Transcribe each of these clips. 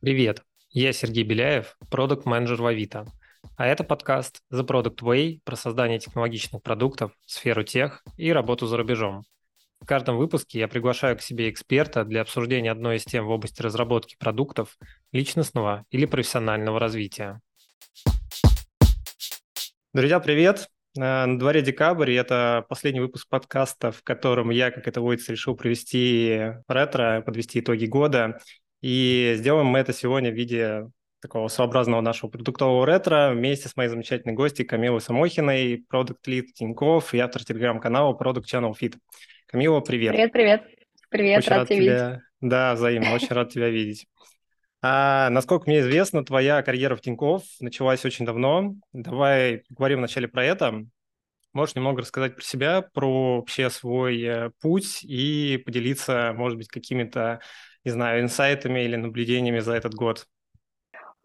Привет, я Сергей Беляев, продукт-менеджер в Авито. А это подкаст The Product Way про создание технологичных продуктов, сферу тех и работу за рубежом. В каждом выпуске я приглашаю к себе эксперта для обсуждения одной из тем в области разработки продуктов, личностного или профессионального развития. Друзья, привет! Э, на дворе декабрь, и это последний выпуск подкаста, в котором я, как это водится, решил провести ретро, подвести итоги года. И сделаем мы это сегодня в виде такого своеобразного нашего продуктового ретро вместе с моей замечательной гостьей Камилой Самохиной, продукт лид Тинькофф и автор телеграм-канала Product Channel Fit. Камила, привет. Привет, привет. Привет, очень рад, рад тебя видеть. Да, взаимно, очень рад тебя видеть. А, насколько мне известно, твоя карьера в Тинькофф началась очень давно. Давай поговорим вначале про это. Можешь немного рассказать про себя, про вообще свой э, путь и поделиться, может быть, какими-то, не знаю, инсайтами или наблюдениями за этот год?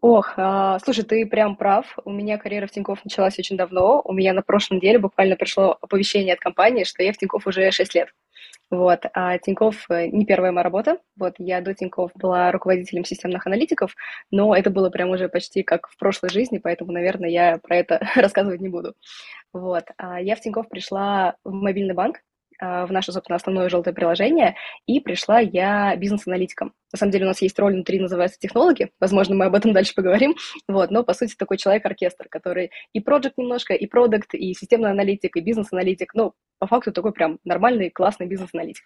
Ох, а, слушай, ты прям прав. У меня карьера в Тинькофф началась очень давно. У меня на прошлом неделе буквально пришло оповещение от компании, что я в Тинькофф уже 6 лет. Вот. А Тинькофф э, не первая моя работа. Вот я до Тинькофф была руководителем системных аналитиков, но это было прям уже почти как в прошлой жизни, поэтому, наверное, я про это рассказывать не буду. Вот. А я в Тинькофф пришла в мобильный банк, в наше, собственно, основное желтое приложение, и пришла я бизнес-аналитиком. На самом деле у нас есть роль внутри, называется технологи, возможно, мы об этом дальше поговорим, вот, но, по сути, такой человек-оркестр, который и проект немножко, и продукт, и системный аналитик, и бизнес-аналитик, ну, по факту такой прям нормальный, классный бизнес-аналитик.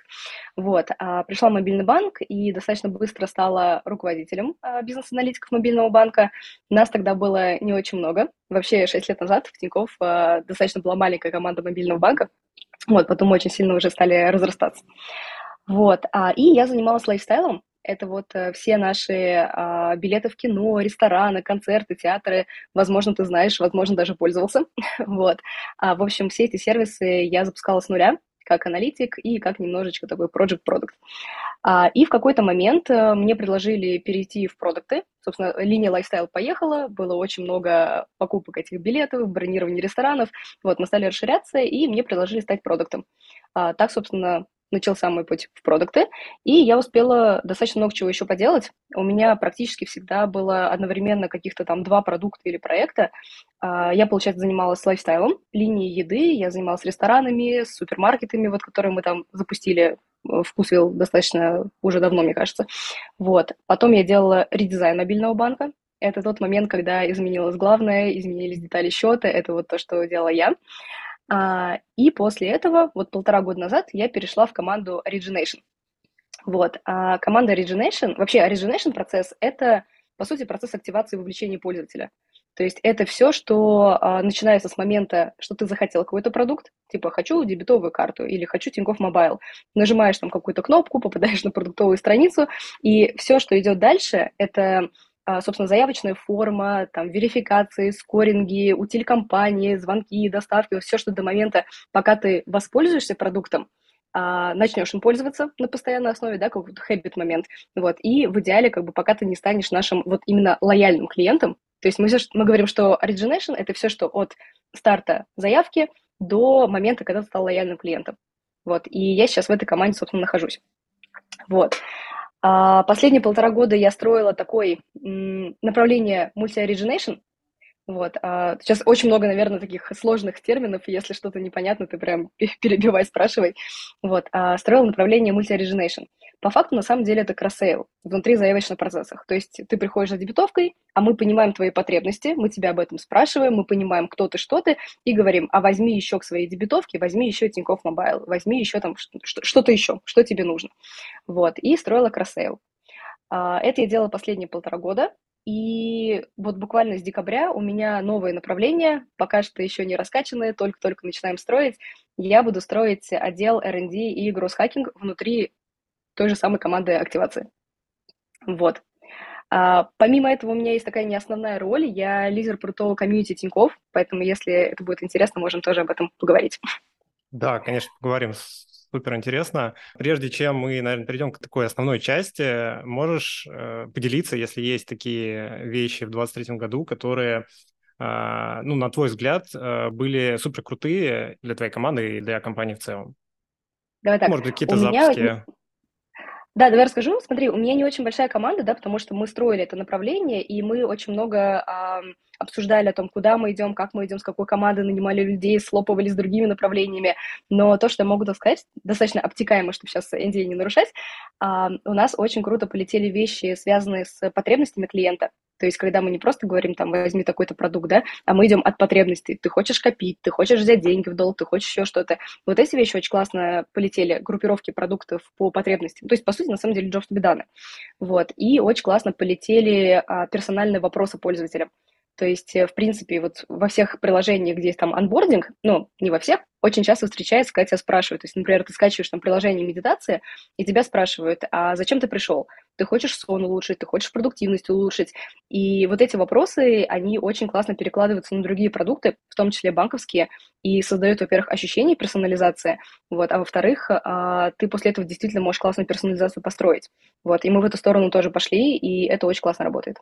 Вот, а, пришла в мобильный банк и достаточно быстро стала руководителем а, бизнес-аналитиков мобильного банка. Нас тогда было не очень много. Вообще, 6 лет назад в Тинькофф а, достаточно была маленькая команда мобильного банка, вот, потом очень сильно уже стали разрастаться. Вот, а, и я занималась лайфстайлом, это вот э, все наши а, билеты в кино, рестораны, концерты, театры. Возможно, ты знаешь, возможно, даже пользовался. вот. А, в общем, все эти сервисы я запускала с нуля как аналитик и как немножечко такой project продукт. А, и в какой-то момент а, мне предложили перейти в продукты. Собственно, линия лайфстайл поехала, было очень много покупок этих билетов, бронирования ресторанов. Вот, мы стали расширяться, и мне предложили стать продуктом. А, так, собственно, начался мой путь в продукты, и я успела достаточно много чего еще поделать. У меня практически всегда было одновременно каких-то там два продукта или проекта. А, я, получается, занималась лайфстайлом, линией еды, я занималась ресторанами, супермаркетами, вот, которые мы там запустили вкусвилл достаточно уже давно, мне кажется. Вот. Потом я делала редизайн мобильного банка. Это тот момент, когда изменилась главная, изменились детали счета. Это вот то, что делала я. А, и после этого, вот полтора года назад, я перешла в команду Origination. Вот. А команда Origination, вообще Origination процесс – это, по сути, процесс активации и вовлечения пользователя. То есть это все, что а, начинается с момента, что ты захотел какой-то продукт, типа «хочу дебетовую карту» или «хочу Тинькофф Мобайл». Нажимаешь там какую-то кнопку, попадаешь на продуктовую страницу, и все, что идет дальше, это а, собственно, заявочная форма, там, верификации, скоринги, утиль компании, звонки, доставки, все, что до момента, пока ты воспользуешься продуктом, а, начнешь им пользоваться на постоянной основе, да, какой-то хэббит момент, вот, и в идеале, как бы, пока ты не станешь нашим вот именно лояльным клиентом, то есть мы, мы говорим, что origination – это все, что от старта заявки до момента, когда ты стал лояльным клиентом, вот, и я сейчас в этой команде, собственно, нахожусь, вот. А последние полтора года я строила такое направление multi-origination, вот. А сейчас очень много, наверное, таких сложных терминов, если что-то непонятно, ты прям перебивай, спрашивай. Вот. А строила направление multi-origination. По факту, на самом деле, это cross-sale внутри заявочных процессов. То есть ты приходишь за дебетовкой, а мы понимаем твои потребности, мы тебя об этом спрашиваем, мы понимаем, кто ты, что ты, и говорим, а возьми еще к своей дебетовке, возьми еще Тинькофф Мобайл, возьми еще там что-то еще, что тебе нужно. Вот. И строила cross-sale. А, это я делала последние полтора года. И вот буквально с декабря у меня новое направление, пока что еще не раскачанное, только-только начинаем строить. Я буду строить отдел R&D и growth hacking внутри той же самой команды активации. Вот. А, помимо этого, у меня есть такая не основная роль. Я лидер крутого комьюнити Тинькофф, поэтому, если это будет интересно, можем тоже об этом поговорить. Да, конечно, поговорим супер интересно. Прежде чем мы, наверное, перейдем к такой основной части, можешь э, поделиться, если есть такие вещи в 2023 году, которые, э, ну, на твой взгляд, э, были супер крутые для твоей команды и для компании в целом? Давай так. Может быть, какие-то запуски? Меня... Да, давай расскажу. Смотри, у меня не очень большая команда, да, потому что мы строили это направление, и мы очень много а, обсуждали о том, куда мы идем, как мы идем, с какой командой нанимали людей, слопывали с другими направлениями. Но то, что я могу сказать, достаточно обтекаемо, чтобы сейчас NDA не нарушать, а, у нас очень круто полетели вещи, связанные с потребностями клиента. То есть, когда мы не просто говорим, там, возьми такой-то продукт, да, а мы идем от потребностей. Ты хочешь копить, ты хочешь взять деньги в долг, ты хочешь еще что-то. Вот эти вещи очень классно полетели, группировки продуктов по потребностям. То есть, по сути, на самом деле, be done. Вот. И очень классно полетели а, персональные вопросы пользователям. То есть, э, в принципе, вот во всех приложениях, где есть там анбординг, ну, не во всех, очень часто встречается, когда тебя спрашивают. То есть, например, ты скачиваешь там приложение медитации, и тебя спрашивают, а зачем ты пришел? Ты хочешь сон улучшить, ты хочешь продуктивность улучшить? И вот эти вопросы, они очень классно перекладываются на другие продукты, в том числе банковские, и создают, во-первых, ощущение персонализации, вот, а во-вторых, а, ты после этого действительно можешь классную персонализацию построить. Вот, и мы в эту сторону тоже пошли, и это очень классно работает.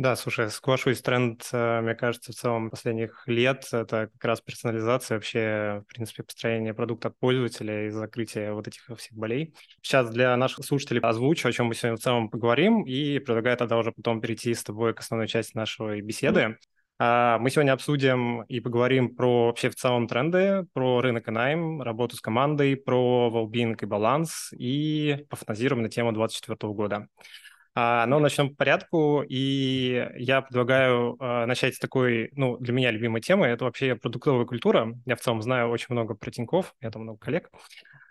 Да, слушай, соглашусь, тренд, мне кажется, в целом последних лет это как раз персонализация, вообще, в принципе, построение продукта от пользователя и закрытие вот этих всех болей. Сейчас для наших слушателей озвучу, о чем мы сегодня в целом поговорим, и предлагаю тогда уже потом перейти с тобой к основной части нашей беседы. А, мы сегодня обсудим и поговорим про вообще в целом тренды, про рынок и найм, работу с командой, про well и баланс, и пофантазируем на тему 2024 года. А, но начнем по порядку, и я предлагаю а, начать с такой, ну, для меня любимой темы, это вообще продуктовая культура. Я в целом знаю очень много про Тинькофф, я там много коллег,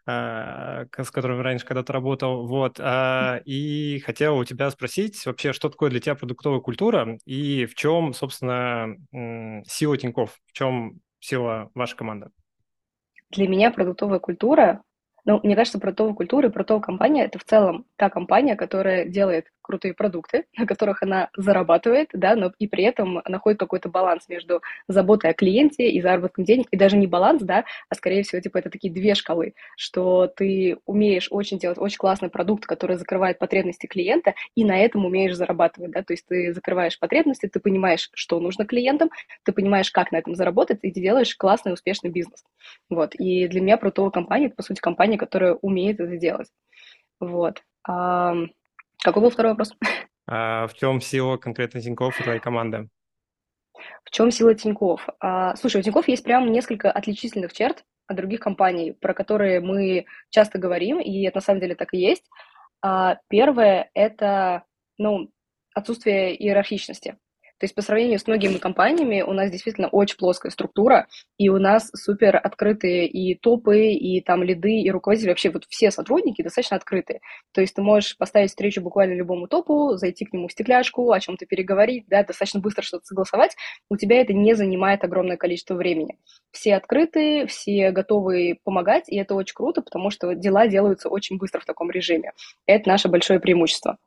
а, с которыми раньше когда-то работал, вот, и хотел у тебя спросить вообще, что такое для тебя продуктовая культура, и в чем, собственно, сила Тинькофф, в чем сила вашей команды? Для меня продуктовая культура ну, мне кажется, продуктовая культура и продуктовая компания – это в целом та компания, которая делает крутые продукты, на которых она зарабатывает, да, но и при этом находит какой-то баланс между заботой о клиенте и заработком денег, и даже не баланс, да, а скорее всего, типа, это такие две шкалы, что ты умеешь очень делать очень классный продукт, который закрывает потребности клиента, и на этом умеешь зарабатывать, да, то есть ты закрываешь потребности, ты понимаешь, что нужно клиентам, ты понимаешь, как на этом заработать, и ты делаешь классный, успешный бизнес. Вот, и для меня продуктовая компания – это, по сути, компания, которая умеет это делать. Вот. Какой был второй вопрос? А в чем сила конкретно Тинькофф и твоей команды? В чем сила Тинькофф? А, слушай, у Тинькофф есть прям несколько отличительных черт от других компаний, про которые мы часто говорим, и это на самом деле так и есть. А, первое – это ну, отсутствие иерархичности. То есть по сравнению с многими компаниями у нас действительно очень плоская структура, и у нас супер открытые и топы, и там лиды, и руководители, вообще вот все сотрудники достаточно открытые. То есть ты можешь поставить встречу буквально любому топу, зайти к нему в стекляшку, о чем-то переговорить, да, достаточно быстро что-то согласовать, у тебя это не занимает огромное количество времени. Все открытые, все готовы помогать, и это очень круто, потому что дела делаются очень быстро в таком режиме. Это наше большое преимущество.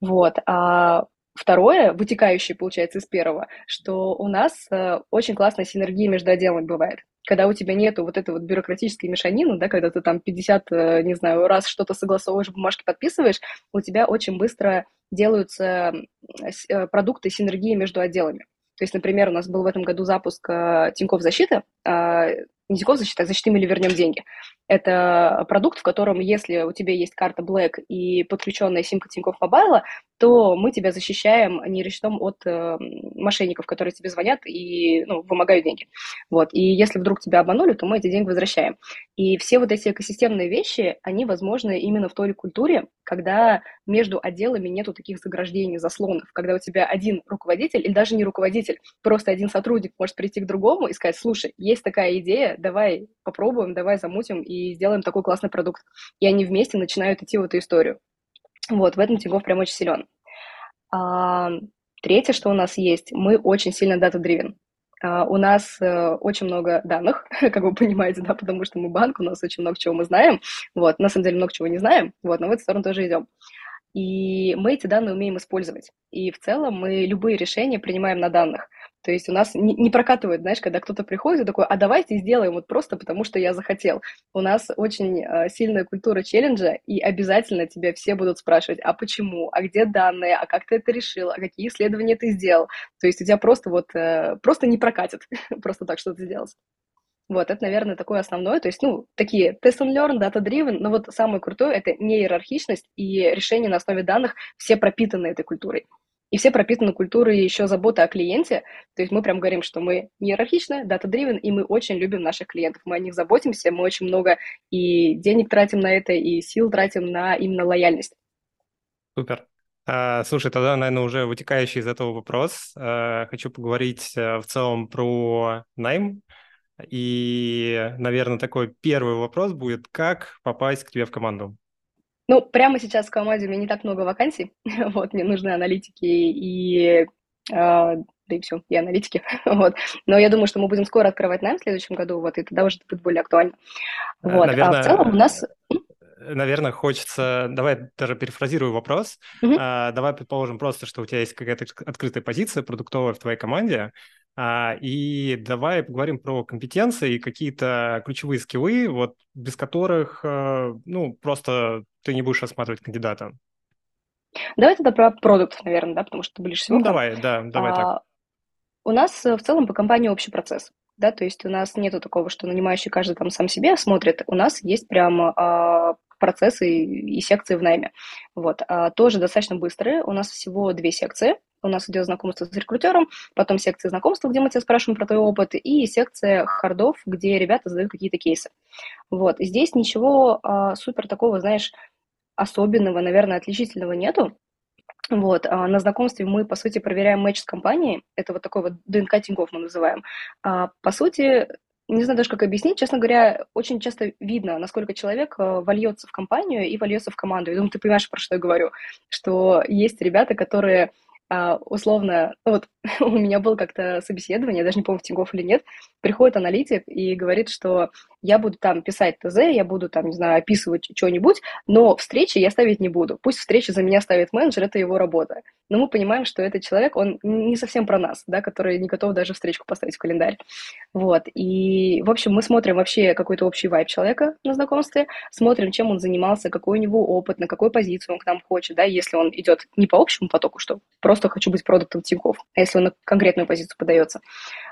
Вот. А Второе, вытекающее, получается, из первого, что у нас э, очень классная синергия между отделами бывает. Когда у тебя нету вот этой вот бюрократической мешанины, да, когда ты там 50, э, не знаю, раз что-то согласовываешь, бумажки подписываешь, у тебя очень быстро делаются э, продукты синергии между отделами. То есть, например, у нас был в этом году запуск э, Тинькофф защиты, э, не Тинькофф защита, а защитим или вернем деньги. Это продукт, в котором, если у тебя есть карта Black и подключенная симка Тинькофф Мобайла, то мы тебя защищаем нейросчетом от э, мошенников, которые тебе звонят и ну, вымогают деньги. Вот. И если вдруг тебя обманули, то мы эти деньги возвращаем. И все вот эти экосистемные вещи, они возможны именно в той культуре, когда между отделами нету таких заграждений, заслонов, когда у тебя один руководитель, или даже не руководитель, просто один сотрудник может прийти к другому и сказать, слушай, есть такая идея, давай попробуем, давай замутим и сделаем такой классный продукт. И они вместе начинают идти в эту историю. Вот, в этом Тинькофф прям очень силен. А, третье, что у нас есть, мы очень сильно data-driven. А, у нас а, очень много данных, как вы понимаете, да, потому что мы банк, у нас очень много чего мы знаем, вот, на самом деле много чего не знаем, вот, но в эту сторону тоже идем. И мы эти данные умеем использовать. И в целом мы любые решения принимаем на данных. То есть у нас не, не прокатывает, знаешь, когда кто-то приходит и такой, а давайте сделаем вот просто потому, что я захотел. У нас очень э, сильная культура челленджа, и обязательно тебя все будут спрашивать, а почему, а где данные, а как ты это решил, а какие исследования ты сделал. То есть у тебя просто вот, э, просто не прокатит просто так что-то сделать. Вот, это, наверное, такое основное. То есть, ну, такие test and learn, data-driven, но вот самое крутое — это не иерархичность и решение на основе данных, все пропитаны этой культурой. И все пропитаны культурой еще заботы о клиенте. То есть мы прям говорим, что мы не иерархичны, data-driven, и мы очень любим наших клиентов. Мы о них заботимся, мы очень много и денег тратим на это, и сил тратим на именно лояльность. Супер. А, слушай, тогда, наверное, уже вытекающий из этого вопрос. А, хочу поговорить э, в целом про найм. И, наверное, такой первый вопрос будет, как попасть к тебе в команду? Ну, прямо сейчас в команде у меня не так много вакансий. вот, мне нужны аналитики и... Э, да и все, и аналитики. вот. Но я думаю, что мы будем скоро открывать найм в следующем году, вот, и тогда уже это будет более актуально. Вот. Наверное, а в целом у нас... Наверное, хочется... Давай даже перефразирую вопрос. Mm-hmm. А, давай предположим просто, что у тебя есть какая-то открытая позиция продуктовая в твоей команде, а, и давай поговорим про компетенции и какие-то ключевые скиллы, вот без которых, э, ну, просто ты не будешь рассматривать кандидата. Давай тогда про продукт, наверное, да, потому что ты ближе всего. Ну, давай, да, давай а, так. У нас э, в целом по компании общий процесс, да, то есть у нас нету такого, что нанимающий каждый там сам себе смотрит, у нас есть прям а, процессы и, секции в найме. Вот, а, тоже достаточно быстрые, у нас всего две секции, у нас идет знакомство с рекрутером, потом секция знакомства, где мы тебя спрашиваем про твой опыт, и секция хардов, где ребята задают какие-то кейсы. Вот. Здесь ничего а, супер такого, знаешь, особенного, наверное, отличительного нету. Вот, а на знакомстве мы, по сути, проверяем матч с компанией. Это вот такой вот ДНК Тинькофф мы называем. А, по сути, не знаю даже, как объяснить. Честно говоря, очень часто видно, насколько человек а, вольется в компанию и вольется в команду. Я думаю, ты понимаешь, про что я говорю. Что есть ребята, которые а, условно, ну вот у меня было как-то собеседование, я даже не помню, в Тинькофф или нет, приходит аналитик и говорит, что я буду там писать ТЗ, я буду там, не знаю, описывать что-нибудь, но встречи я ставить не буду. Пусть встречи за меня ставит менеджер, это его работа. Но мы понимаем, что этот человек, он не совсем про нас, да, который не готов даже встречку поставить в календарь. Вот. И, в общем, мы смотрим вообще какой-то общий вайб человека на знакомстве, смотрим, чем он занимался, какой у него опыт, на какую позицию он к нам хочет, да, если он идет не по общему потоку, что просто хочу быть продуктом Тинькофф, а если он на конкретную позицию подается.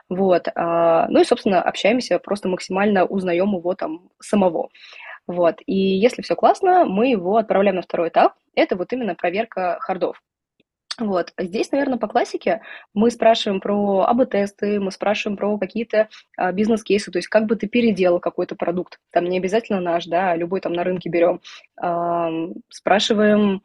Вот. А, ну и, собственно, общаемся, просто максимально узнаем его там самого. Вот. И если все классно, мы его отправляем на второй этап. Это вот именно проверка хардов. Вот. Здесь, наверное, по классике мы спрашиваем про АБ-тесты, мы спрашиваем про какие-то а, бизнес-кейсы, то есть как бы ты переделал какой-то продукт. Там не обязательно наш, да, любой там на рынке берем. А, спрашиваем,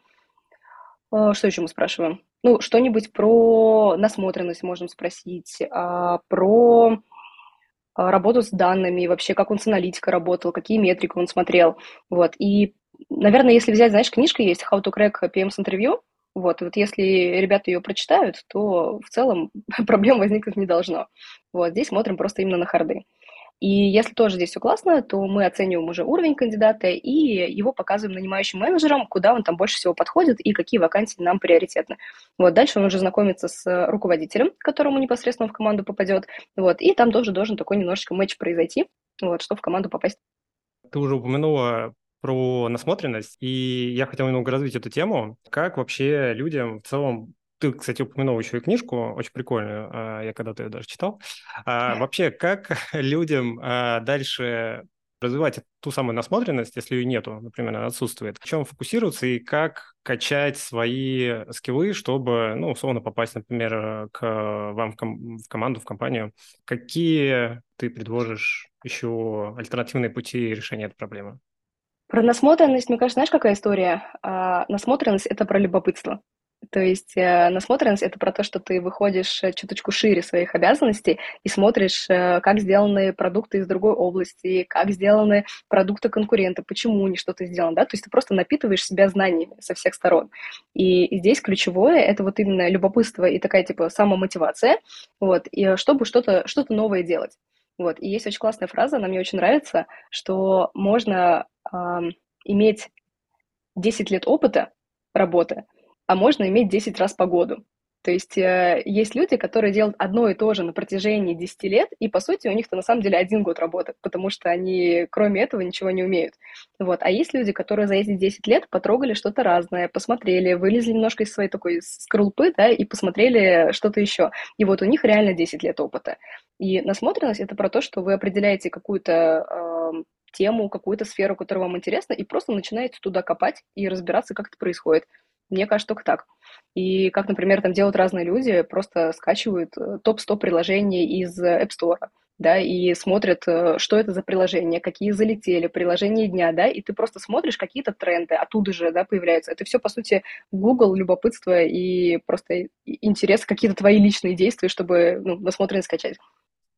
а, что еще мы спрашиваем? Ну, что-нибудь про насмотренность можем спросить, а, про а, работу с данными, вообще как он с аналитикой работал, какие метрики он смотрел. Вот. И, наверное, если взять, знаешь, книжка есть «How to crack PM's interview», вот, вот если ребята ее прочитают, то в целом проблем возникнуть не должно. Вот, здесь смотрим просто именно на харды. И если тоже здесь все классно, то мы оцениваем уже уровень кандидата и его показываем нанимающим менеджерам, куда он там больше всего подходит и какие вакансии нам приоритетны. Вот дальше он уже знакомится с руководителем, которому непосредственно в команду попадет. Вот, и там тоже должен такой немножечко матч произойти, вот, чтобы в команду попасть. Ты уже упомянула про насмотренность, и я хотел немного развить эту тему. Как вообще людям в целом ты, кстати, упомянул еще и книжку, очень прикольную, а, я когда-то ее даже читал. А, вообще, как людям а, дальше развивать ту самую насмотренность, если ее нету, например, она отсутствует, в чем фокусироваться и как качать свои скиллы, чтобы, ну, условно попасть, например, к вам в, ком- в команду, в компанию. Какие ты предложишь еще альтернативные пути решения этой проблемы? Про насмотренность, мне кажется, знаешь, какая история? А, насмотренность — это про любопытство. То есть э, насмотренность — это про то, что ты выходишь э, чуточку шире своих обязанностей и смотришь, э, как сделаны продукты из другой области, как сделаны продукты конкурента, почему они что-то сделано, да, то есть ты просто напитываешь себя знаниями со всех сторон. И здесь ключевое — это вот именно любопытство и такая, типа, самомотивация, вот, и чтобы что-то что новое делать. Вот, и есть очень классная фраза, она мне очень нравится, что можно иметь 10 лет опыта работы, а можно иметь 10 раз погоду. То есть э, есть люди, которые делают одно и то же на протяжении 10 лет, и, по сути, у них-то на самом деле один год работы, потому что они, кроме этого, ничего не умеют. Вот. А есть люди, которые за эти 10 лет потрогали что-то разное, посмотрели, вылезли немножко из своей такой скорлупы, да, и посмотрели что-то еще. И вот у них реально 10 лет опыта. И насмотренность — это про то, что вы определяете какую-то э, тему, какую-то сферу, которая вам интересна, и просто начинаете туда копать и разбираться, как это происходит. Мне кажется, только так. И как, например, там делают разные люди, просто скачивают э, топ-100 приложений из App Store, да, и смотрят, э, что это за приложения, какие залетели, приложения дня, да, и ты просто смотришь какие-то тренды, оттуда же, да, появляются. Это все, по сути, Google, любопытство и просто интерес, какие-то твои личные действия, чтобы, ну, насмотренность скачать.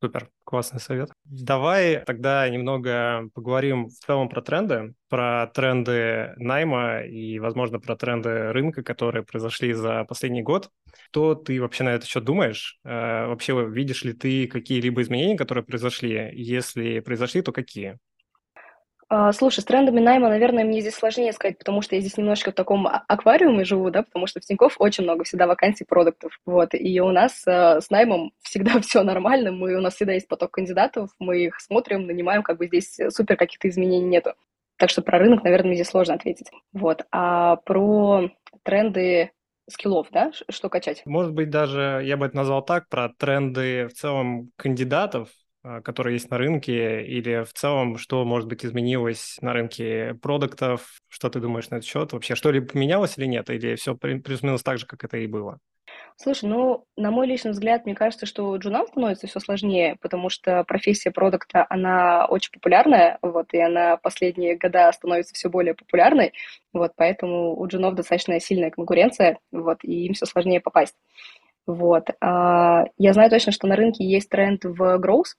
Супер, классный совет. Давай тогда немного поговорим в целом про тренды, про тренды найма и, возможно, про тренды рынка, которые произошли за последний год. Что ты вообще на этот счет думаешь? Э, вообще видишь ли ты какие-либо изменения, которые произошли? Если произошли, то какие? А, слушай, с трендами найма, наверное, мне здесь сложнее сказать, потому что я здесь немножко в таком а, аквариуме живу, да, потому что в Тинькофф очень много всегда вакансий продуктов, вот, и у нас э, с наймом всегда все нормально, мы, у нас всегда есть поток кандидатов, мы их смотрим, нанимаем, как бы здесь супер каких-то изменений нету. Так что про рынок, наверное, мне здесь сложно ответить. Вот. А про тренды скиллов, да, что качать? Может быть, даже я бы это назвал так, про тренды в целом кандидатов, которые есть на рынке, или в целом, что, может быть, изменилось на рынке продуктов? Что ты думаешь на этот счет? Вообще, что-либо поменялось или нет? Или все плюс-минус так же, как это и было? Слушай, ну, на мой личный взгляд, мне кажется, что джунам становится все сложнее, потому что профессия продукта, она очень популярная, вот, и она последние года становится все более популярной, вот, поэтому у джунов достаточно сильная конкуренция, вот, и им все сложнее попасть. Вот. А, я знаю точно, что на рынке есть тренд в growth,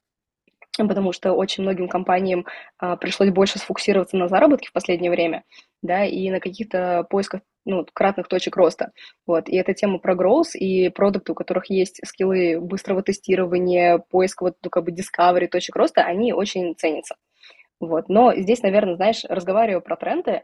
потому что очень многим компаниям а, пришлось больше сфокусироваться на заработке в последнее время, да, и на каких-то поисках ну, кратных точек роста. Вот. И эта тема про growth и продукты, у которых есть скиллы быстрого тестирования, поиска вот, ну, как бы discovery точек роста, они очень ценятся. Вот. Но здесь, наверное, знаешь, разговаривая про тренды,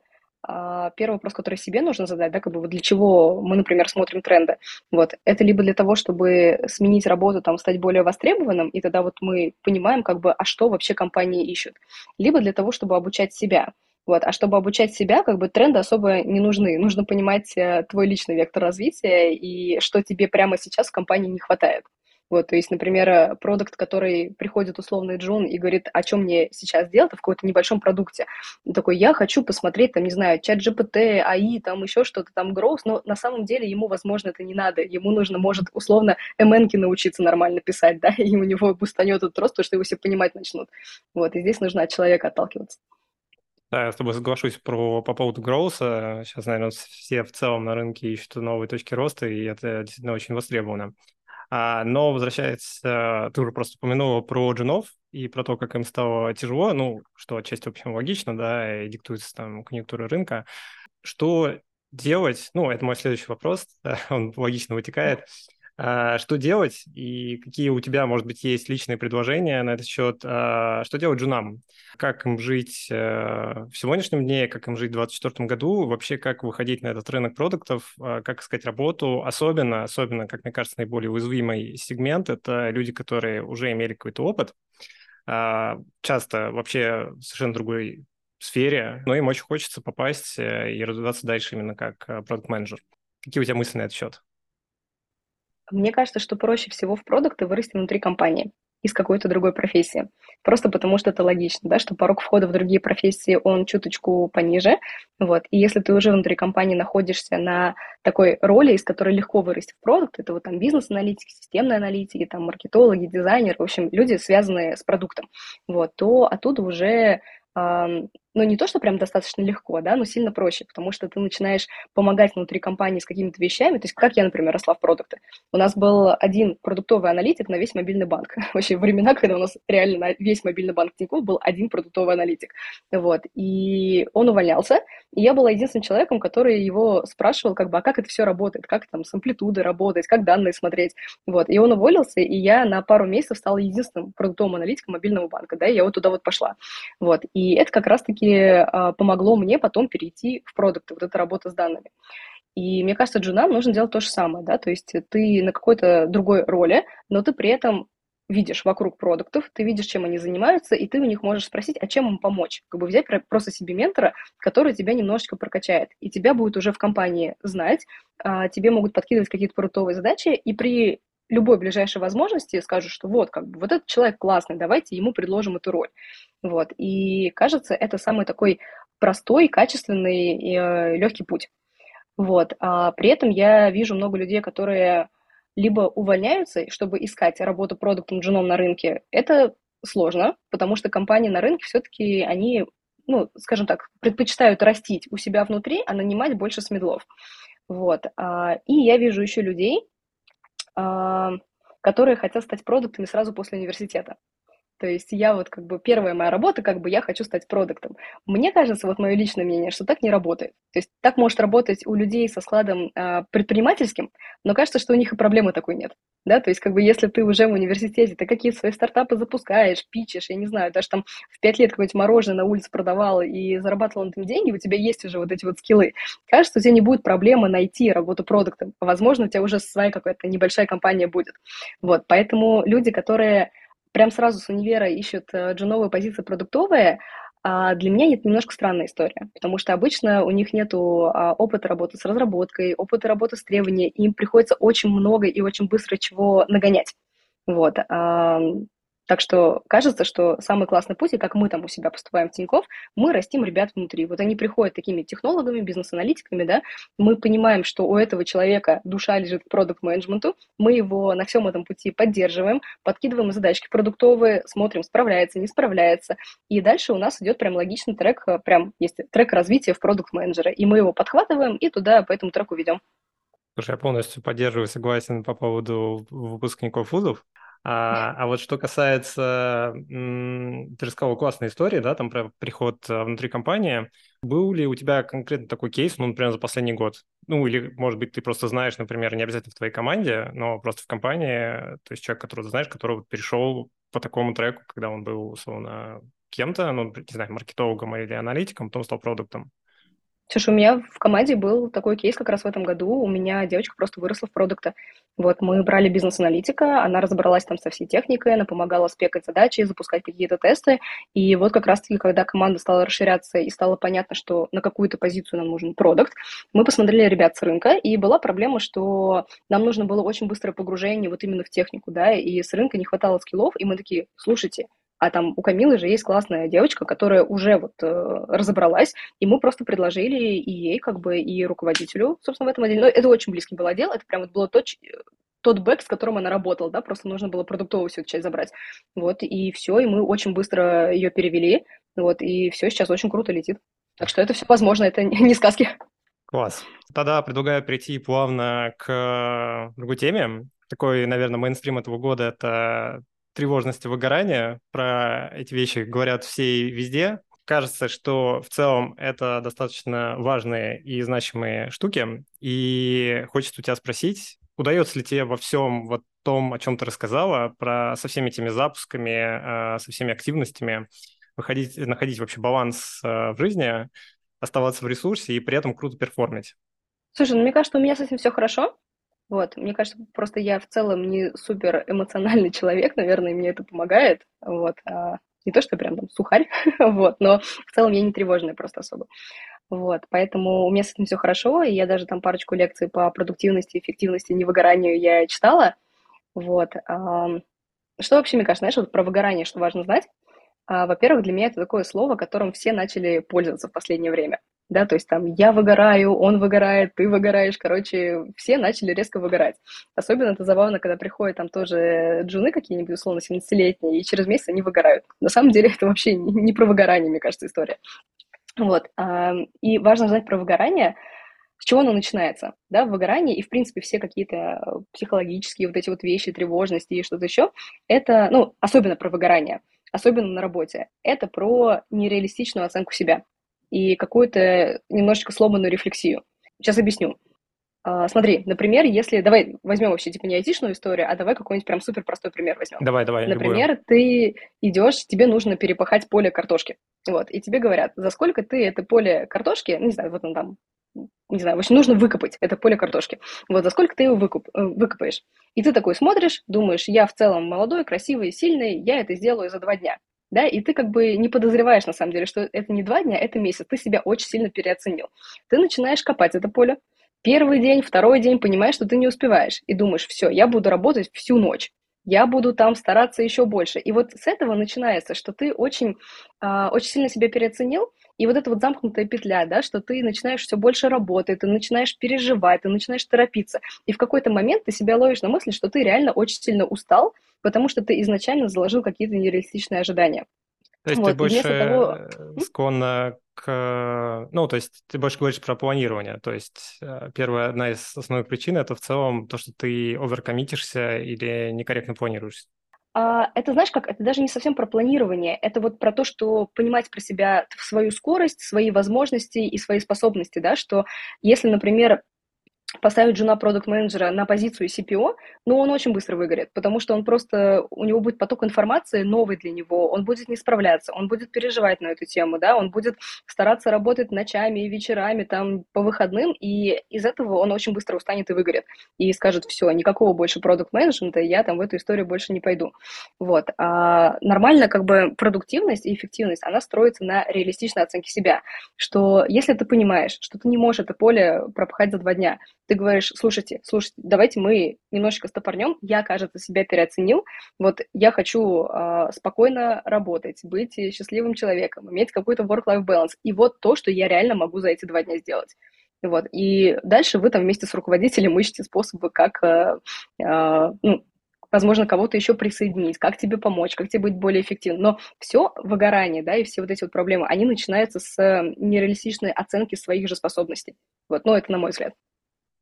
первый вопрос, который себе нужно задать, да, как бы вот для чего мы, например, смотрим тренды, вот, это либо для того, чтобы сменить работу, там, стать более востребованным, и тогда вот мы понимаем, как бы, а что вообще компании ищут, либо для того, чтобы обучать себя, вот. А чтобы обучать себя, как бы тренды особо не нужны. Нужно понимать э, твой личный вектор развития и что тебе прямо сейчас в компании не хватает. Вот, то есть, например, э, продукт, который приходит условный Джун и говорит, о чем мне сейчас делать в каком-то небольшом продукте. Он такой, я хочу посмотреть, там, не знаю, чат GPT, АИ, там еще что-то, там, Growth, но на самом деле ему, возможно, это не надо. Ему нужно, может, условно, МНки научиться нормально писать, да, и у него бустанет этот рост, потому что его все понимать начнут. Вот, и здесь нужно от человека отталкиваться. Да, я с тобой соглашусь про, по поводу гроуса. Сейчас, наверное, все в целом на рынке ищут новые точки роста, и это действительно очень востребовано. А, но возвращаясь, э, ты уже просто упомянула про джунов и про то, как им стало тяжело, ну, что отчасти, в общем, логично, да, и диктуется там конъюнктура рынка. Что делать? Ну, это мой следующий вопрос, он логично вытекает. А, что делать и какие у тебя, может быть, есть личные предложения на этот счет? А, что делать джунам? Как им жить э, в сегодняшнем дне, как им жить в 2024 году? Вообще, как выходить на этот рынок продуктов, а, как искать работу? Особенно, особенно, как мне кажется, наиболее уязвимый сегмент – это люди, которые уже имели какой-то опыт, часто вообще совершенно другой сфере, но им очень хочется попасть э, и развиваться дальше именно как э, продукт-менеджер. Какие у тебя мысли на этот счет? Мне кажется, что проще всего в продукты вырасти внутри компании из какой-то другой профессии. Просто потому что это логично, да, что порог входа в другие профессии, он чуточку пониже, вот, и если ты уже внутри компании находишься на такой роли, из которой легко вырасти в продукт, это вот там бизнес-аналитики, системные аналитики, там маркетологи, дизайнеры, в общем, люди, связанные с продуктом, вот, то оттуда уже ну, не то, что прям достаточно легко, да, но сильно проще, потому что ты начинаешь помогать внутри компании с какими-то вещами. То есть, как я, например, росла в продукты. У нас был один продуктовый аналитик на весь мобильный банк. Вообще, времена, когда у нас реально на весь мобильный банк Тинькофф был один продуктовый аналитик. Вот. И он увольнялся, и я была единственным человеком, который его спрашивал, как бы, а как это все работает, как там с амплитудой работать, как данные смотреть. Вот. И он уволился, и я на пару месяцев стала единственным продуктовым аналитиком мобильного банка, да, и я вот туда вот пошла. Вот. И это как раз-таки все-таки а, помогло мне потом перейти в продукты, вот эта работа с данными. И мне кажется, джунам нужно делать то же самое, да, то есть ты на какой-то другой роли, но ты при этом видишь вокруг продуктов, ты видишь, чем они занимаются, и ты у них можешь спросить, а чем им помочь. Как бы взять просто себе ментора, который тебя немножечко прокачает, и тебя будет уже в компании знать, а, тебе могут подкидывать какие-то продуктовые задачи, и при любой ближайшей возможности скажут, что вот, как бы, вот этот человек классный, давайте ему предложим эту роль. Вот. И кажется, это самый такой простой, качественный и э, легкий путь. Вот. А при этом я вижу много людей, которые либо увольняются, чтобы искать работу продуктом джуном на рынке. Это сложно, потому что компании на рынке все-таки, они, ну, скажем так, предпочитают растить у себя внутри, а нанимать больше смедлов. Вот. А, и я вижу еще людей, которые хотят стать продуктами сразу после университета. То есть я вот как бы первая моя работа, как бы я хочу стать продуктом. Мне кажется, вот мое личное мнение, что так не работает. То есть так может работать у людей со складом э, предпринимательским, но кажется, что у них и проблемы такой нет. Да, то есть как бы если ты уже в университете, ты какие-то свои стартапы запускаешь, пичешь, я не знаю, даже там в пять лет какое-нибудь мороженое на улице продавал и зарабатывал на этом деньги, у тебя есть уже вот эти вот скиллы. Кажется, у тебя не будет проблемы найти работу продуктом. Возможно, у тебя уже своя какая-то небольшая компания будет. Вот, поэтому люди, которые прям сразу с универа ищут э, джуновые позиции продуктовые, а для меня это немножко странная история, потому что обычно у них нет а, опыта работы с разработкой, опыта работы с требованиями, им приходится очень много и очень быстро чего нагонять. Вот. Так что кажется, что самый классный путь, и как мы там у себя поступаем в Тинькофф, мы растим ребят внутри. Вот они приходят такими технологами, бизнес-аналитиками, да, мы понимаем, что у этого человека душа лежит к продукт-менеджменту, мы его на всем этом пути поддерживаем, подкидываем задачки продуктовые, смотрим, справляется, не справляется. И дальше у нас идет прям логичный трек, прям есть трек развития в продукт-менеджера, и мы его подхватываем и туда по этому треку ведем. Слушай, я полностью поддерживаю, согласен по поводу выпускников вузов. А, а вот что касается, ты рассказал классной истории, да, там про приход а, внутри компании. Был ли у тебя конкретно такой кейс, ну, например, за последний год? Ну, или, может быть, ты просто знаешь, например, не обязательно в твоей команде, но просто в компании, то есть человек, которого ты знаешь, который перешел по такому треку, когда он был, условно, кем-то, ну, не знаю, маркетологом или аналитиком, потом стал продуктом. Слушай, у меня в команде был такой кейс как раз в этом году. У меня девочка просто выросла в продукта. Вот мы брали бизнес-аналитика, она разобралась там со всей техникой, она помогала спекать задачи, запускать какие-то тесты. И вот как раз-таки, когда команда стала расширяться и стало понятно, что на какую-то позицию нам нужен продукт, мы посмотрели ребят с рынка, и была проблема, что нам нужно было очень быстрое погружение вот именно в технику, да, и с рынка не хватало скиллов, и мы такие, слушайте, а там у Камилы же есть классная девочка, которая уже вот э, разобралась, и мы просто предложили и ей, как бы, и руководителю, собственно, в этом отделе. Но это очень близкий был отдел, это прям вот было то, тот бэк, с которым она работала, да, просто нужно было продуктовую всю эту часть забрать. Вот, и все, и мы очень быстро ее перевели, вот, и все сейчас очень круто летит. Так что это все возможно, это не сказки. Класс. Тогда предлагаю перейти плавно к другой теме. Такой, наверное, мейнстрим этого года — это тревожности выгорания. Про эти вещи говорят все и везде. Кажется, что в целом это достаточно важные и значимые штуки. И хочется у тебя спросить, удается ли тебе во всем вот том, о чем ты рассказала, про со всеми этими запусками, э, со всеми активностями, выходить, находить вообще баланс э, в жизни, оставаться в ресурсе и при этом круто перформить? Слушай, ну мне кажется, у меня с этим все хорошо. Вот, мне кажется, просто я в целом не супер эмоциональный человек, наверное, мне это помогает. Вот, а не то, что прям там сухарь, вот, но в целом я не тревожная просто особо. Вот, поэтому у меня с этим все хорошо, и я даже там парочку лекций по продуктивности, эффективности, невыгоранию я читала. Вот. Что вообще, мне кажется, знаешь, вот про выгорание, что важно знать? А, во-первых, для меня это такое слово, которым все начали пользоваться в последнее время да, то есть там я выгораю, он выгорает, ты выгораешь, короче, все начали резко выгорать. Особенно это забавно, когда приходят там тоже джуны какие-нибудь, условно, 17-летние, и через месяц они выгорают. На самом деле это вообще не про выгорание, мне кажется, история. Вот, и важно знать про выгорание, с чего оно начинается, да, выгорание и, в принципе, все какие-то психологические вот эти вот вещи, тревожности и что-то еще, это, ну, особенно про выгорание, особенно на работе, это про нереалистичную оценку себя и какую-то немножечко сломанную рефлексию. Сейчас объясню. А, смотри, например, если... Давай возьмем вообще типа не айтишную историю, а давай какой-нибудь прям супер простой пример возьмем. Давай, давай. Например, любую. ты идешь, тебе нужно перепахать поле картошки. Вот, и тебе говорят, за сколько ты это поле картошки, ну, не знаю, вот он там не знаю, в общем, нужно выкопать это поле картошки. Вот за сколько ты его выкуп, э, выкопаешь? И ты такой смотришь, думаешь, я в целом молодой, красивый, сильный, я это сделаю за два дня. Да, и ты как бы не подозреваешь, на самом деле, что это не два дня, это месяц. Ты себя очень сильно переоценил. Ты начинаешь копать это поле. Первый день, второй день понимаешь, что ты не успеваешь. И думаешь, все, я буду работать всю ночь я буду там стараться еще больше. И вот с этого начинается, что ты очень, э, очень сильно себя переоценил, и вот эта вот замкнутая петля, да, что ты начинаешь все больше работать, ты начинаешь переживать, ты начинаешь торопиться. И в какой-то момент ты себя ловишь на мысли, что ты реально очень сильно устал, потому что ты изначально заложил какие-то нереалистичные ожидания. То есть вот, ты больше того... склонна к... Ну, то есть ты больше говоришь про планирование. То есть э, первая, одна из основных причин — это в целом то, что ты оверкоммитишься или некорректно планируешь. А, это, знаешь, как, это даже не совсем про планирование, это вот про то, что понимать про себя свою скорость, свои возможности и свои способности, да, что если, например, поставить жена продукт менеджера на позицию CPO, ну, он очень быстро выгорит, потому что он просто, у него будет поток информации новый для него, он будет не справляться, он будет переживать на эту тему, да, он будет стараться работать ночами и вечерами, там, по выходным, и из этого он очень быстро устанет и выгорит, и скажет, все, никакого больше продукт менеджмента я там в эту историю больше не пойду. Вот. А нормально, как бы, продуктивность и эффективность, она строится на реалистичной оценке себя, что если ты понимаешь, что ты не можешь это поле пропахать за два дня, ты говоришь, слушайте, слушайте, давайте мы немножечко стопорнем, я, кажется, себя переоценил, вот я хочу э, спокойно работать, быть счастливым человеком, иметь какой-то work-life balance, и вот то, что я реально могу за эти два дня сделать. Вот. И дальше вы там вместе с руководителем ищете способы, как, э, э, ну, возможно, кого-то еще присоединить, как тебе помочь, как тебе быть более эффективным. Но все выгорание, да, и все вот эти вот проблемы, они начинаются с нереалистичной оценки своих же способностей. Вот, ну, это на мой взгляд.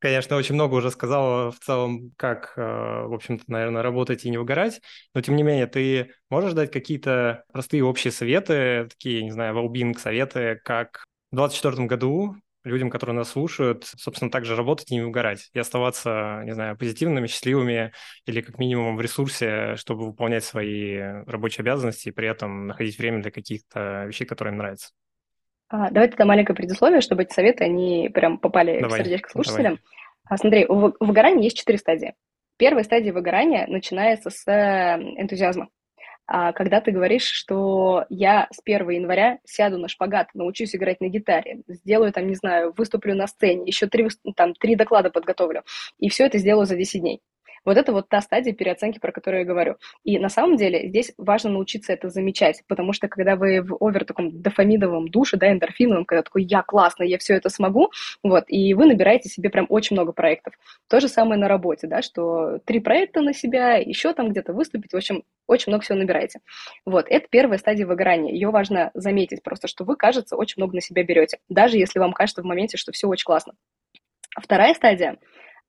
Конечно, очень много уже сказала в целом, как, э, в общем-то, наверное, работать и не выгорать, но тем не менее, ты можешь дать какие-то простые общие советы, такие, не знаю, well советы, как в 2024 году людям, которые нас слушают, собственно, также работать и не выгорать, и оставаться, не знаю, позитивными, счастливыми или как минимум в ресурсе, чтобы выполнять свои рабочие обязанности и при этом находить время для каких-то вещей, которые им нравятся. А, давай тогда маленькое предусловие, чтобы эти советы, они прям попали давай, в сердечко слушателям. Давай. смотри, у выгорания есть четыре стадии. Первая стадия выгорания начинается с энтузиазма. А, когда ты говоришь, что я с 1 января сяду на шпагат, научусь играть на гитаре, сделаю там, не знаю, выступлю на сцене, еще три, там, три доклада подготовлю, и все это сделаю за 10 дней. Вот это вот та стадия переоценки, про которую я говорю. И на самом деле здесь важно научиться это замечать, потому что когда вы в овер таком дофаминовом душе, да, эндорфиновом, когда такой «я классно, я все это смогу», вот, и вы набираете себе прям очень много проектов. То же самое на работе, да, что три проекта на себя, еще там где-то выступить, в общем, очень много всего набираете. Вот, это первая стадия выгорания. Ее важно заметить просто, что вы, кажется, очень много на себя берете, даже если вам кажется в моменте, что все очень классно. Вторая стадия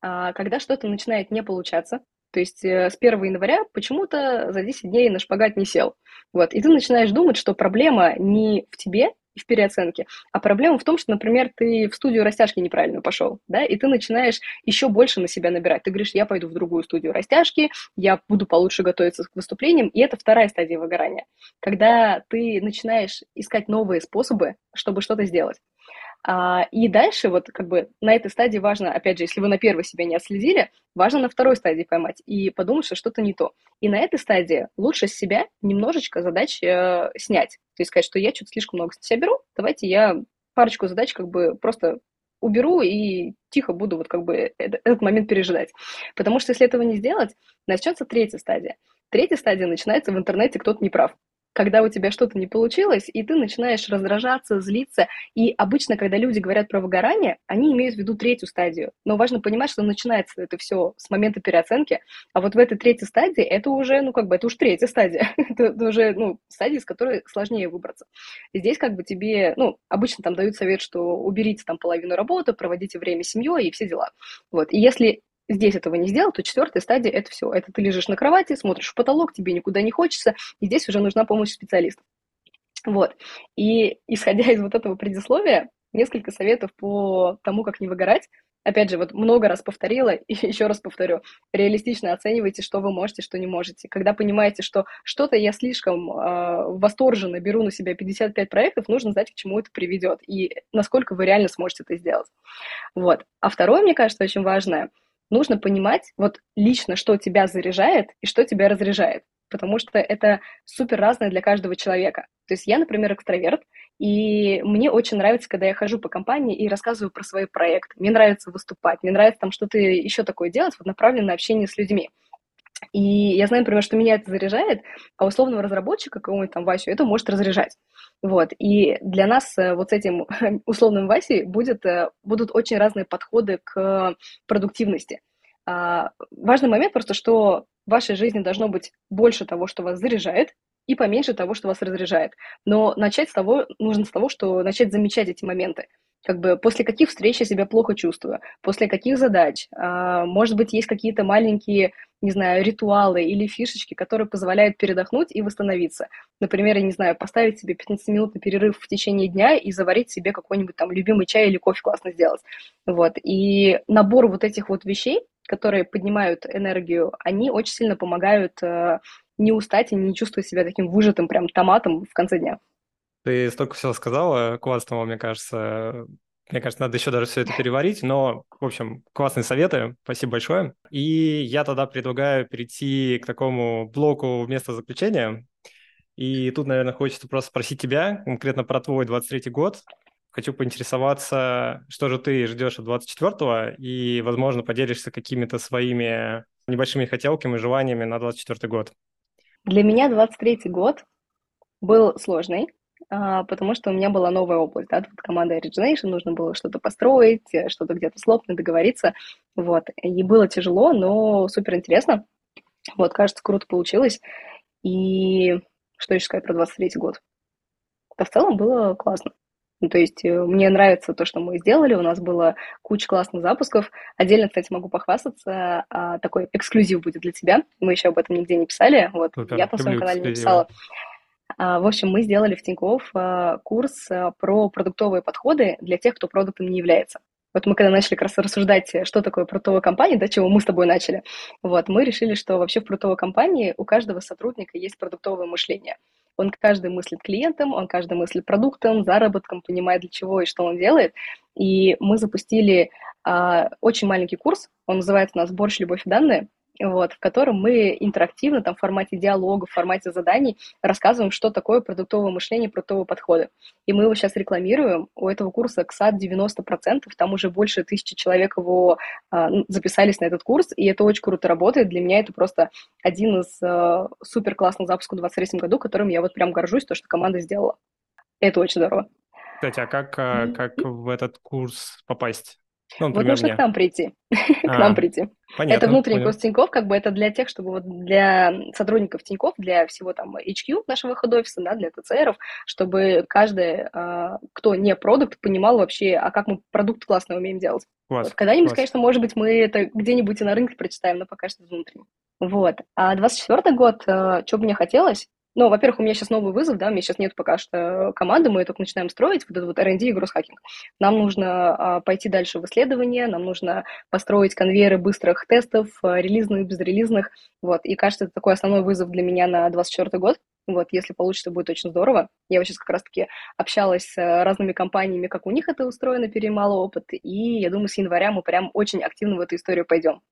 когда что-то начинает не получаться, то есть э, с 1 января почему-то за 10 дней на шпагат не сел. Вот. И ты начинаешь думать, что проблема не в тебе и в переоценке, а проблема в том, что, например, ты в студию растяжки неправильно пошел, да, и ты начинаешь еще больше на себя набирать. Ты говоришь, я пойду в другую студию растяжки, я буду получше готовиться к выступлениям, и это вторая стадия выгорания, когда ты начинаешь искать новые способы, чтобы что-то сделать. А, и дальше вот как бы на этой стадии важно, опять же, если вы на первой себя не отследили, важно на второй стадии поймать и подумать, что что-то не то. И на этой стадии лучше с себя немножечко задач э, снять. То есть сказать, что я что-то слишком много себя беру, давайте я парочку задач как бы просто уберу и тихо буду вот как бы этот момент пережидать. Потому что если этого не сделать, начнется третья стадия. Третья стадия начинается в интернете «кто-то не прав» когда у тебя что-то не получилось, и ты начинаешь раздражаться, злиться. И обычно, когда люди говорят про выгорание, они имеют в виду третью стадию. Но важно понимать, что начинается это все с момента переоценки, а вот в этой третьей стадии это уже, ну, как бы, это уже третья стадия. это, это уже, ну, стадия, с которой сложнее выбраться. И здесь как бы тебе, ну, обычно там дают совет, что уберите там половину работы, проводите время с семьей и все дела. Вот. И если здесь этого не сделал, то четвертая стадия – это все. Это ты лежишь на кровати, смотришь в потолок, тебе никуда не хочется, и здесь уже нужна помощь специалистов. Вот. И исходя из вот этого предисловия, несколько советов по тому, как не выгорать. опять же, вот много раз повторила и еще раз повторю, реалистично оценивайте, что вы можете, что не можете. Когда понимаете, что что-то я слишком э, восторженно беру на себя 55 проектов, нужно знать, к чему это приведет и насколько вы реально сможете это сделать. Вот. А второе, мне кажется, очень важное, нужно понимать вот лично, что тебя заряжает и что тебя разряжает потому что это супер разное для каждого человека. То есть я, например, экстраверт, и мне очень нравится, когда я хожу по компании и рассказываю про свои проекты. Мне нравится выступать, мне нравится там что-то еще такое делать, вот направленное на общение с людьми. И я знаю, например, что меня это заряжает, а условного разработчика, какого-нибудь там Васю, это может разряжать. Вот. И для нас э, вот с этим условным Васей будет, э, будут очень разные подходы к продуктивности. А, важный момент просто, что в вашей жизни должно быть больше того, что вас заряжает, и поменьше того, что вас разряжает. Но начать с того, нужно с того, что начать замечать эти моменты. Как бы после каких встреч я себя плохо чувствую, после каких задач. А, может быть, есть какие-то маленькие, не знаю, ритуалы или фишечки, которые позволяют передохнуть и восстановиться. Например, я не знаю, поставить себе 15-минутный перерыв в течение дня и заварить себе какой-нибудь там любимый чай или кофе классно сделать. Вот. И набор вот этих вот вещей, которые поднимают энергию, они очень сильно помогают э, не устать и не чувствовать себя таким выжатым прям томатом в конце дня. Ты столько всего сказала классного, мне кажется. Мне кажется, надо еще даже все это переварить, но, в общем, классные советы, спасибо большое. И я тогда предлагаю перейти к такому блоку вместо заключения. И тут, наверное, хочется просто спросить тебя конкретно про твой 23-й год. Хочу поинтересоваться, что же ты ждешь от 24-го, и, возможно, поделишься какими-то своими небольшими хотелками, желаниями на 24-й год. Для меня 23-й год был сложный, потому что у меня была новая область, да, тут команда Origination, нужно было что-то построить, что-то где-то слопнуть, договориться, вот, и было тяжело, но супер интересно, вот, кажется, круто получилось, и что еще сказать про 23-й год? Да в целом было классно. Ну, то есть э, мне нравится то, что мы сделали, у нас было куча классных запусков. Отдельно, кстати, могу похвастаться, а, такой эксклюзив будет для тебя. Мы еще об этом нигде не писали, вот Супер. я по своему канале не писала. А, в общем, мы сделали в Тинькофф а, курс про продуктовые подходы для тех, кто продуктом не является. Вот мы когда начали как раз рассуждать, что такое продуктовая компания, да, чего мы с тобой начали, вот, мы решили, что вообще в продуктовой компании у каждого сотрудника есть продуктовое мышление. Он каждый мыслит клиентом, он каждый мыслит продуктом, заработком, понимает для чего и что он делает. И мы запустили а, очень маленький курс, он называется у нас «Борщ, любовь и данные», вот, в котором мы интерактивно, там, в формате диалога, в формате заданий рассказываем, что такое продуктовое мышление, продуктовые подходы. И мы его сейчас рекламируем. У этого курса КСАД 90%, там уже больше тысячи человек его а, записались на этот курс, и это очень круто работает. Для меня это просто один из а, супер классных запусков в 2023 году, которым я вот прям горжусь, то, что команда сделала. Это очень здорово. Кстати, а как, а, как в этот курс попасть? Ну, вот нужно к нам прийти, к нам прийти. Понятно, это внутренний понял. курс Тинькофф, как бы это для тех, чтобы вот для сотрудников Тинькофф, для всего там HQ нашего хед-офиса, да, для ТЦРов, чтобы каждый, а, кто не продукт, понимал вообще, а как мы продукт классно умеем делать. Класс, вот. Когда-нибудь, класс. конечно, может быть, мы это где-нибудь и на рынке прочитаем, но пока что внутренне. Вот. А 24 год, а, что бы мне хотелось, ну, во-первых, у меня сейчас новый вызов, да, у меня сейчас нет пока что команды, мы только начинаем строить, вот этот вот R&D и гросс-хакинг. Нам нужно а, пойти дальше в исследование, нам нужно построить конвейеры быстрых тестов, а, релизных, безрелизных, вот, и кажется, это такой основной вызов для меня на 24 год, вот, если получится, будет очень здорово. Я вот сейчас как раз-таки общалась с разными компаниями, как у них это устроено, перемало опыт, и я думаю, с января мы прям очень активно в эту историю пойдем.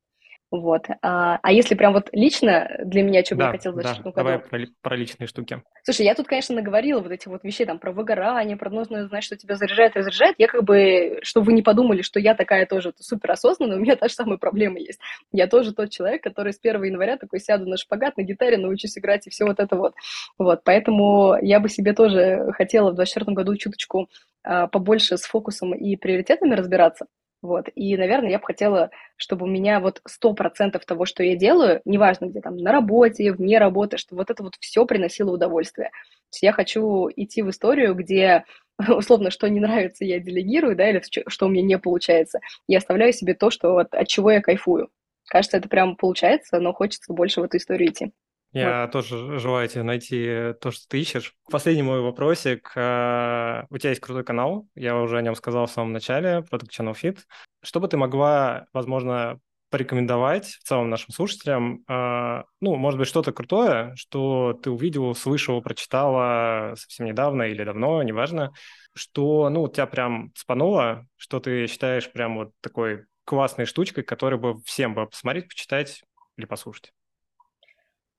Вот. А, а если прям вот лично для меня, что бы да, я хотела да, ну, давай про, про личные штуки. Слушай, я тут, конечно, наговорила вот этих вот вещей там про выгорание, про нужно знать, что тебя заряжает, разряжает. Я как бы, чтобы вы не подумали, что я такая тоже супер осознанная, у меня та же самая проблема есть. Я тоже тот человек, который с 1 января такой сяду на шпагат, на гитаре, научусь играть и все вот это вот. Вот, поэтому я бы себе тоже хотела в 2024 году чуточку а, побольше с фокусом и приоритетами разбираться. Вот. И, наверное, я бы хотела, чтобы у меня вот сто процентов того, что я делаю, неважно где там, на работе, вне работы, чтобы вот это вот все приносило удовольствие. То есть я хочу идти в историю, где условно, что не нравится, я делегирую, да, или что у меня не получается. Я оставляю себе то, что вот, от чего я кайфую. Кажется, это прям получается, но хочется больше в эту историю идти. Я вот. тоже желаю тебе найти то, что ты ищешь. Последний мой вопросик. Э, у тебя есть крутой канал, я уже о нем сказал в самом начале, Product Channel Fit. Что бы ты могла, возможно, порекомендовать в целом нашим слушателям, э, ну, может быть, что-то крутое, что ты увидел, слышал, прочитала совсем недавно или давно, неважно, что, ну, тебя прям спануло, что ты считаешь прям вот такой классной штучкой, которую бы всем бы посмотреть, почитать или послушать?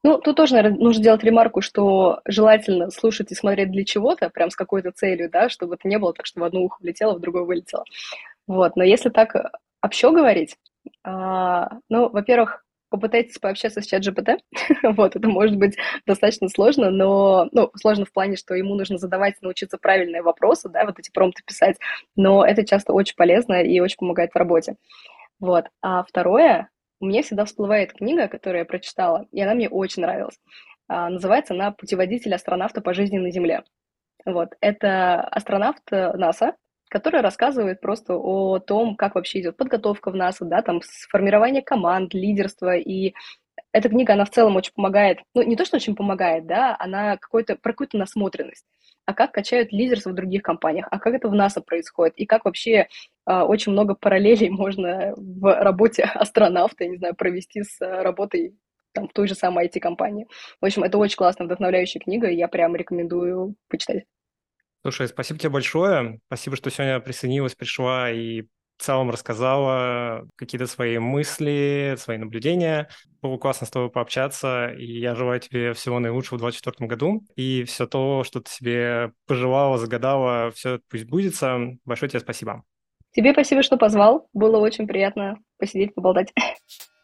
Ну, тут тоже, наверное, нужно делать ремарку, что желательно слушать и смотреть для чего-то, прям с какой-то целью, да, чтобы это не было так, что в одно ухо влетело, в другое вылетело. Вот, но если так общо говорить, а, ну, во-первых, попытайтесь пообщаться с чат GPT. вот, это может быть достаточно сложно, но, ну, сложно в плане, что ему нужно задавать, научиться правильные вопросы, да, вот эти промпты писать, но это часто очень полезно и очень помогает в работе. Вот. А второе, у меня всегда всплывает книга, которую я прочитала, и она мне очень нравилась. А, называется она «Путеводитель астронавта по жизни на Земле». Вот. Это астронавт э, НАСА, который рассказывает просто о том, как вообще идет подготовка в НАСА, да, там формирование команд, лидерство, и эта книга, она в целом очень помогает, ну, не то, что очень помогает, да, она какой-то, про какую-то насмотренность, а как качают лидерство в других компаниях, а как это в НАСА происходит, и как вообще э, очень много параллелей можно в работе астронавта, я не знаю, провести с работой там, в той же самой IT-компании. В общем, это очень классная, вдохновляющая книга, и я прям рекомендую почитать. Слушай, спасибо тебе большое. Спасибо, что сегодня присоединилась, пришла и в целом рассказала какие-то свои мысли, свои наблюдения. Было классно с тобой пообщаться, и я желаю тебе всего наилучшего в 2024 году. И все то, что ты себе пожелала, загадала, все пусть будется. Большое тебе спасибо. Тебе спасибо, что позвал. Было очень приятно посидеть, поболтать.